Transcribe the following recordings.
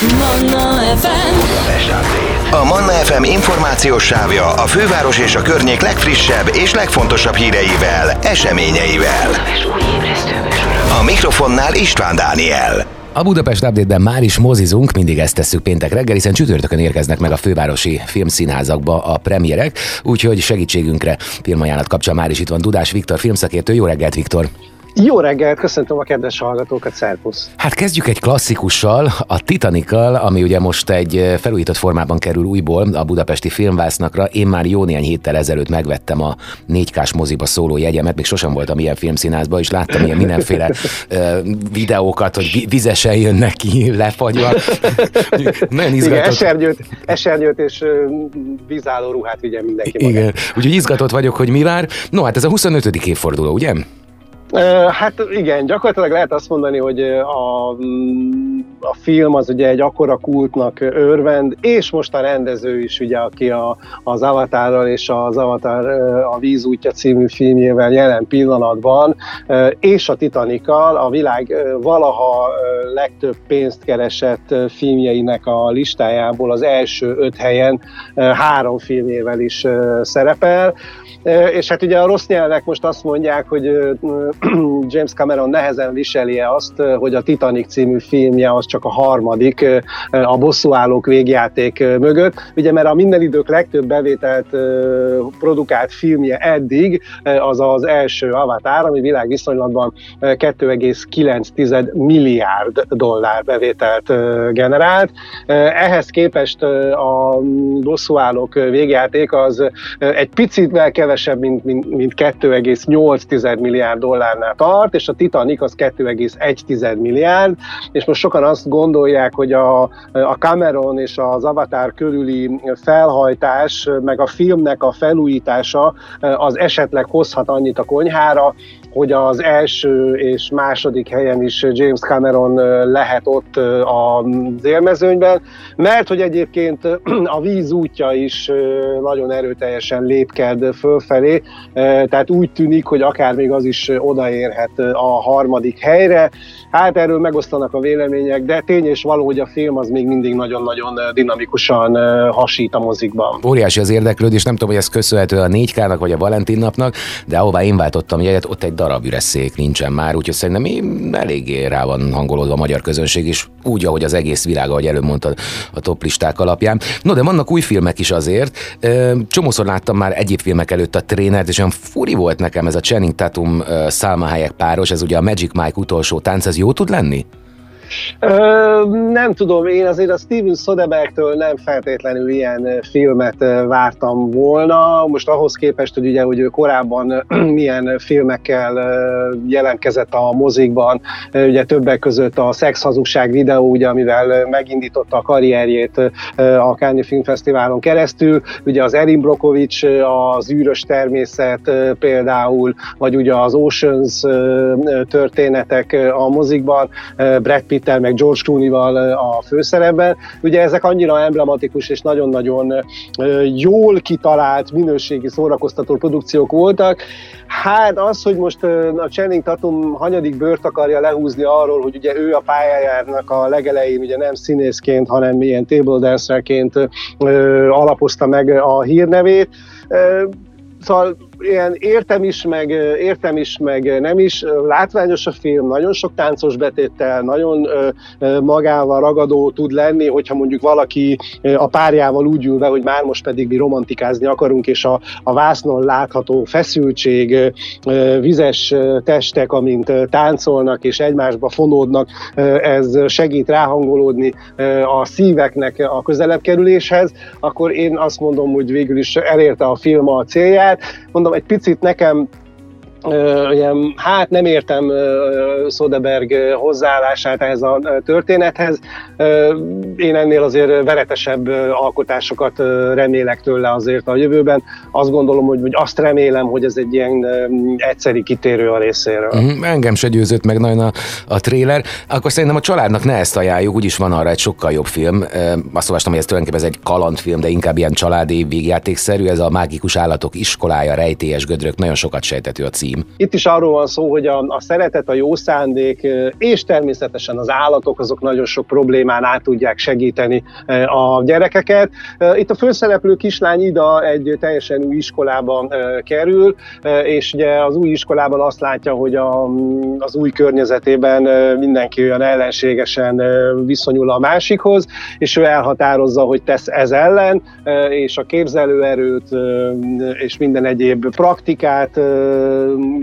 Manna FM A Manna FM információs sávja a főváros és a környék legfrissebb és legfontosabb híreivel, eseményeivel. A mikrofonnál István Dániel. A Budapest Update-ben már is mozizunk, mindig ezt tesszük péntek reggel, hiszen csütörtökön érkeznek meg a fővárosi filmszínházakba a premierek, úgyhogy segítségünkre filmajánlat kapcsán már is itt van Dudás Viktor, filmszakértő. Jó reggelt, Viktor! Jó reggelt, köszöntöm a kedves hallgatókat, szervusz! Hát kezdjük egy klasszikussal, a Titanical, ami ugye most egy felújított formában kerül újból a budapesti filmvásznakra. Én már jó néhány héttel ezelőtt megvettem a 4K-s moziba szóló jegyemet, még sosem voltam ilyen filmszínházban, és láttam ilyen mindenféle uh, videókat, hogy vizesen jönnek ki lefagyva. Nagyon izgatott. Igen, esernyőt, esernyőt és vízálló ruhát vigyen mindenki Igen, magát. úgyhogy izgatott vagyok, hogy mi vár. No, hát ez a 25. évforduló, ugye? Hát igen, gyakorlatilag lehet azt mondani, hogy a, mm, a film az ugye egy akkora kultnak örvend, és most a rendező is ugye, aki a, az Avatarral és az Avatar a vízútja című filmjével jelen pillanatban, és a Titanical a világ valaha legtöbb pénzt keresett filmjeinek a listájából az első öt helyen három filmjével is szerepel, és hát ugye a rossz nyelvek most azt mondják, hogy James Cameron nehezen viseli azt, hogy a Titanic című filmje az csak a harmadik a bosszúállók végjáték mögött, ugye mert a minden idők legtöbb bevételt produkált filmje eddig az az első Avatar, ami világviszonylatban 2,9 milliárd dollár bevételt generált. Ehhez képest a bosszúállók végjáték az egy picit kevesebb, mint, mint, mint 2,8 milliárd dollárnál tart, és a Titanic az 2,1 milliárd, és most sokan azt gondolják, hogy a, a Cameron és az Avatar körüli felhajtás, meg a filmnek a felújítása az esetleg hozhat annyit a konyhára, hogy az első és második helyen is James Cameron lehet ott az élmezőnyben, mert hogy egyébként a víz útja is nagyon erőteljesen lépked fölfelé, tehát úgy tűnik, hogy akár még az is odaérhet a harmadik helyre. Hát erről megosztanak a vélemények, de tény és való, hogy a film az még mindig nagyon-nagyon dinamikusan hasít a mozikban. Óriási az érdeklődés, nem tudom, hogy ez köszönhető a 4K-nak vagy a Valentin napnak, de ahová én váltottam jegyet, ott egy darab üres nincsen már, úgyhogy szerintem eléggé rá van hangolódva a magyar közönség is, úgy, ahogy az egész világ, ahogy előbb mondtad, a top listák alapján. No, de vannak új filmek is azért. Csomószor láttam már egyéb filmek előtt a trénert, és olyan furi volt nekem ez a Channing Tatum Salma Hayek páros, ez ugye a Magic Mike utolsó tánc, ez jó tud lenni? Ö, nem tudom, én azért a Steven Soderberghtől nem feltétlenül ilyen filmet vártam volna. Most ahhoz képest, hogy ugye, hogy ő korábban milyen filmekkel jelentkezett a mozikban, ugye többek között a Szexhazugság videó, ugye, amivel megindította a karrierjét a Cannes Filmfesztiválon keresztül, ugye az Erin Brokovich, az űrös természet például, vagy ugye az Oceans történetek a mozikban, Brad Pitt Pittel, meg George Clooney-val a főszerepben. Ugye ezek annyira emblematikus és nagyon-nagyon jól kitalált, minőségi szórakoztató produkciók voltak. Hát az, hogy most a Channing Tatum hanyadik bőrt akarja lehúzni arról, hogy ugye ő a pályájának a legelején ugye nem színészként, hanem ilyen table dancerként alapozta meg a hírnevét. Szóval ilyen értem is, meg, értem is, meg nem is. Látványos a film, nagyon sok táncos betéttel, nagyon magával ragadó tud lenni, hogyha mondjuk valaki a párjával úgy ül be, hogy már most pedig mi romantikázni akarunk, és a, a vásznon látható feszültség, vizes testek, amint táncolnak és egymásba fonódnak, ez segít ráhangolódni a szíveknek a közelebb kerüléshez, akkor én azt mondom, hogy végül is elérte a film a célját. Mondom, mondom, egy picit nekem ilyen, hát nem értem Soderberg hozzáállását ehhez a történethez. Én ennél azért veretesebb alkotásokat remélek tőle azért a jövőben. Azt gondolom, hogy, hogy azt remélem, hogy ez egy ilyen egyszeri kitérő a részéről. Uh-huh. Engem se győzött meg nagyon a, a tréler. Akkor szerintem a családnak ne ezt ajánljuk, úgyis van arra egy sokkal jobb film. Azt olvastam, hogy ez tulajdonképpen ez egy kalandfilm, de inkább ilyen családi végjátékszerű. Ez a mágikus állatok iskolája, rejtélyes gödrök, nagyon sokat sejtető a cím cím. Itt is arról van szó, hogy a, a szeretet, a jó szándék és természetesen az állatok azok nagyon sok problémán át tudják segíteni a gyerekeket. Itt a főszereplő kislány Ida egy teljesen új iskolába kerül, és ugye az új iskolában azt látja, hogy a, az új környezetében mindenki olyan ellenségesen viszonyul a másikhoz, és ő elhatározza, hogy tesz ez ellen, és a képzelőerőt és minden egyéb praktikát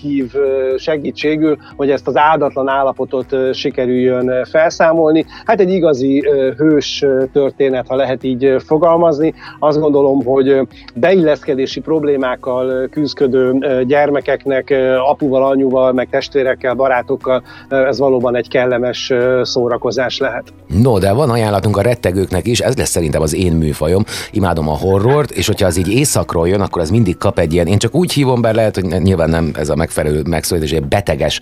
hív segítségül, hogy ezt az áldatlan állapotot sikerüljön felszámolni. Hát egy igazi hős történet, ha lehet így fogalmazni. Azt gondolom, hogy beilleszkedési problémákkal küzdködő gyermekeknek apuval, anyuval, meg testvérekkel, barátokkal ez valóban egy kellemes szórakozás lehet. No, de van ajánlatunk a rettegőknek is, ez lesz szerintem az én műfajom. Imádom a horrort, és hogyha az így éjszakról jön, akkor az mindig kap egy ilyen, én csak úgy hívom, bár lehet, hogy nyilván nem ez a megfelelő megszólítás, egy beteges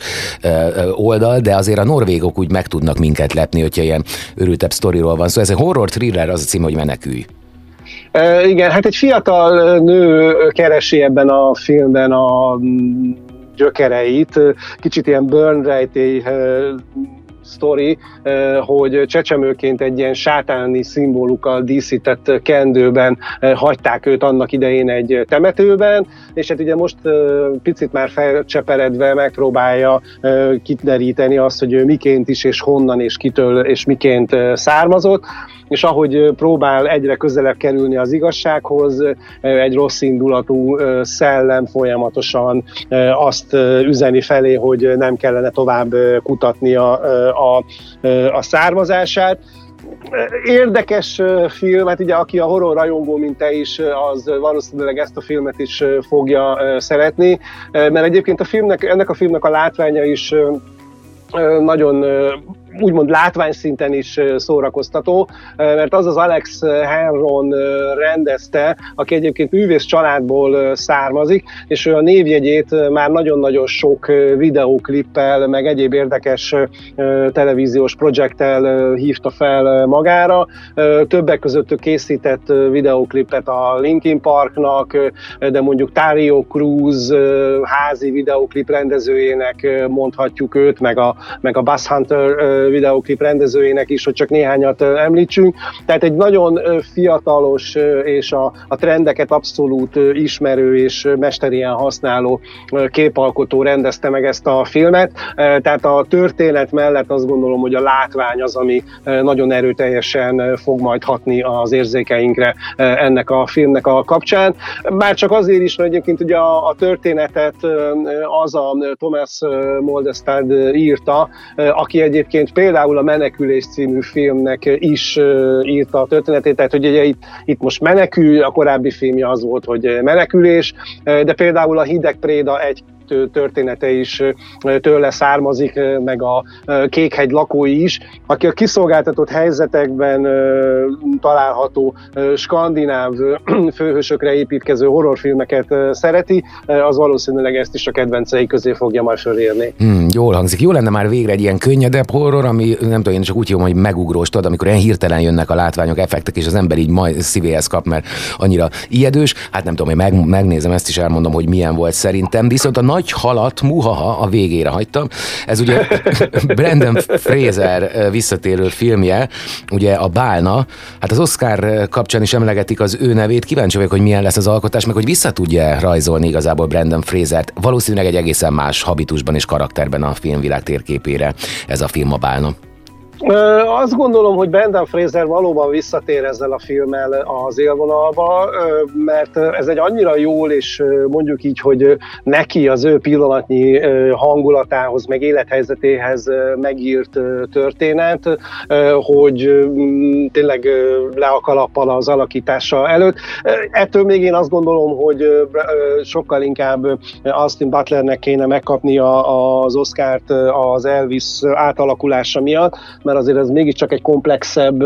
oldal, de azért a norvégok úgy meg tudnak minket lepni, hogyha ilyen örültebb sztoriról van szó. Szóval ez egy horror thriller, az a cím, hogy menekülj. Igen, hát egy fiatal nő keresi ebben a filmben a mm, gyökereit, kicsit ilyen burn rejtély sztori, hogy csecsemőként egy ilyen sátáni szimbólukkal díszített kendőben hagyták őt annak idején egy temetőben, és hát ugye most picit már felcseperedve megpróbálja kideríteni azt, hogy ő miként is és honnan és kitől és miként származott és ahogy próbál egyre közelebb kerülni az igazsághoz, egy rossz indulatú szellem folyamatosan azt üzeni felé, hogy nem kellene tovább kutatni a, a, a származását. Érdekes film, hát ugye aki a horror rajongó, mint te is, az valószínűleg ezt a filmet is fogja szeretni, mert egyébként a filmnek, ennek a filmnek a látványa is nagyon úgymond látványszinten is szórakoztató, mert az az Alex Henron rendezte, aki egyébként művész családból származik, és ő a névjegyét már nagyon-nagyon sok videóklippel, meg egyéb érdekes televíziós projekttel hívta fel magára. Többek között készített videóklipet a Linkin Parknak, de mondjuk Tario Cruz házi videóklip rendezőjének mondhatjuk őt, meg a, meg a Bass Hunter videóklip rendezőjének is, hogy csak néhányat említsünk. Tehát egy nagyon fiatalos és a, a trendeket abszolút ismerő és mesterien használó képalkotó rendezte meg ezt a filmet. Tehát a történet mellett azt gondolom, hogy a látvány az, ami nagyon erőteljesen fog majd hatni az érzékeinkre ennek a filmnek a kapcsán. Bár csak azért is, mert egyébként ugye a, a történetet az a Thomas Moldestad írta, aki egyébként például a Menekülés című filmnek is írta a történetét, tehát hogy ugye itt, itt most menekül, a korábbi filmje az volt, hogy menekülés, de például a Hideg Préda egy története is tőle származik, meg a Kékhegy lakói is, aki a kiszolgáltatott helyzetekben található skandináv főhősökre építkező horrorfilmeket szereti, az valószínűleg ezt is a kedvencei közé fogja majd fölérni. Hmm, jól hangzik. Jó lenne már végre egy ilyen könnyedebb horror, ami nem tudom, én csak úgy hívom, hogy megugrós, tudod, amikor ilyen hirtelen jönnek a látványok, effektek, és az ember így majd szívéhez kap, mert annyira ijedős. Hát nem tudom, én meg, megnézem ezt is, elmondom, hogy milyen volt szerintem. Viszont a nagy halat, muhaha a végére hagytam. Ez ugye Brandon Fraser visszatérő filmje, ugye a Bálna. Hát az Oscar kapcsán is emlegetik az ő nevét. Kíváncsi vagyok, hogy milyen lesz az alkotás, meg hogy vissza tudja rajzolni igazából Brandon Fraser-t. Valószínűleg egy egészen más habitusban és karakterben a filmvilág térképére ez a film a Bálna. Azt gondolom, hogy Brendan Fraser valóban visszatér ezzel a filmmel az élvonalba, mert ez egy annyira jól, és mondjuk így, hogy neki az ő pillanatnyi hangulatához, meg élethelyzetéhez megírt történet, hogy tényleg le a kalappal az alakítása előtt. Ettől még én azt gondolom, hogy sokkal inkább Austin Butlernek kéne megkapni az Oscárt az Elvis átalakulása miatt, mert azért ez mégiscsak egy komplexebb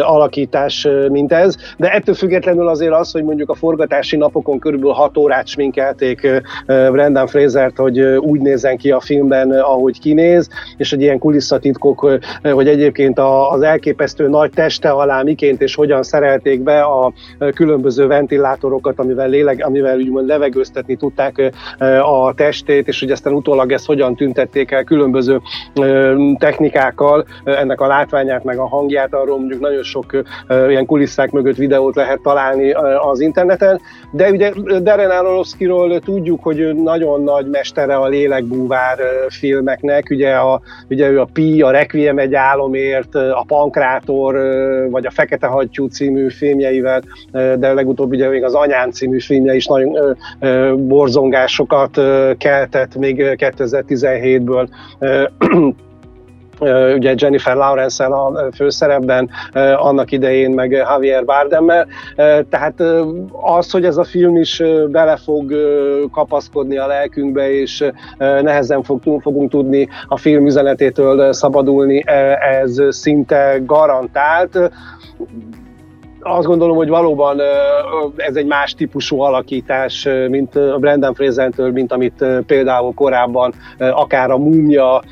alakítás, mint ez. De ettől függetlenül azért az, hogy mondjuk a forgatási napokon körülbelül 6 órát sminkelték Brendan Fraser-t, hogy úgy nézzen ki a filmben, ahogy kinéz, és egy ilyen kulisszatitkok, hogy egyébként az elképesztő nagy teste alá miként és hogyan szerelték be a különböző ventilátorokat, amivel, léleg, amivel úgymond levegőztetni tudták a testét, és hogy aztán utólag ezt hogyan tüntették el különböző technikákkal, ennek a látványát, meg a hangját, arról mondjuk nagyon sok ilyen kulisszák mögött videót lehet találni az interneten, de ugye Darren Aronofskyról tudjuk, hogy nagyon nagy mestere a lélekbúvár filmeknek, ugye, a, ugye ő a Pi, a Requiem egy álomért, a Pankrátor, vagy a Fekete Hattyú című filmjeivel, de legutóbb ugye még az Anyám című filmje is nagyon borzongásokat keltett még 2017-ből ugye Jennifer lawrence a főszerepben, annak idején meg Javier Bardemmel. Tehát az, hogy ez a film is bele fog kapaszkodni a lelkünkbe, és nehezen fog, fogunk tudni a film üzenetétől szabadulni, ez szinte garantált azt gondolom, hogy valóban ez egy más típusú alakítás, mint a Brendan Fraser-től, mint amit például korábban akár a Múmia,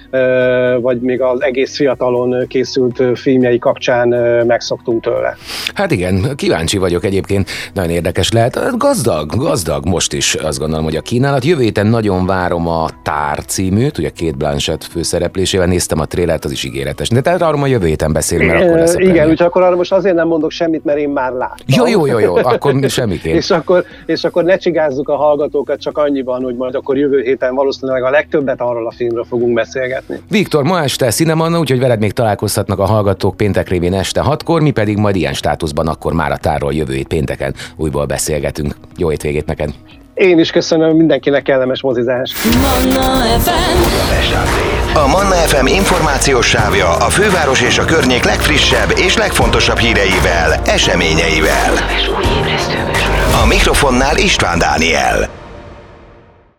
vagy még az egész fiatalon készült filmjei kapcsán megszoktunk tőle. Hát igen, kíváncsi vagyok egyébként, nagyon érdekes lehet. Gazdag, gazdag most is azt gondolom, hogy a kínálat. Jövő héten nagyon várom a Tár címűt, ugye két Blanchett főszereplésével néztem a trélert, az is ígéretes. De tehát arról a jövő héten beszélünk, mert akkor lesz a Igen, úgyhogy akkor arra most azért nem mondok semmit, mert én már láttam. Jó, jó, jó, jó, akkor semmiképp. és, akkor, és akkor ne csigázzuk a hallgatókat csak annyiban, hogy majd akkor jövő héten valószínűleg a legtöbbet arról a filmről fogunk beszélgetni. Viktor, ma este Cinemanna, úgyhogy veled még találkozhatnak a hallgatók péntek révén este hatkor, mi pedig majd ilyen státuszban akkor már a tárról jövő hét pénteken újból beszélgetünk. Jó hétvégét neked! Én is köszönöm mindenkinek kellemes mozizást. Manna FM. A Manna FM információs sávja a főváros és a környék legfrissebb és legfontosabb híreivel, eseményeivel. A mikrofonnál István Dániel.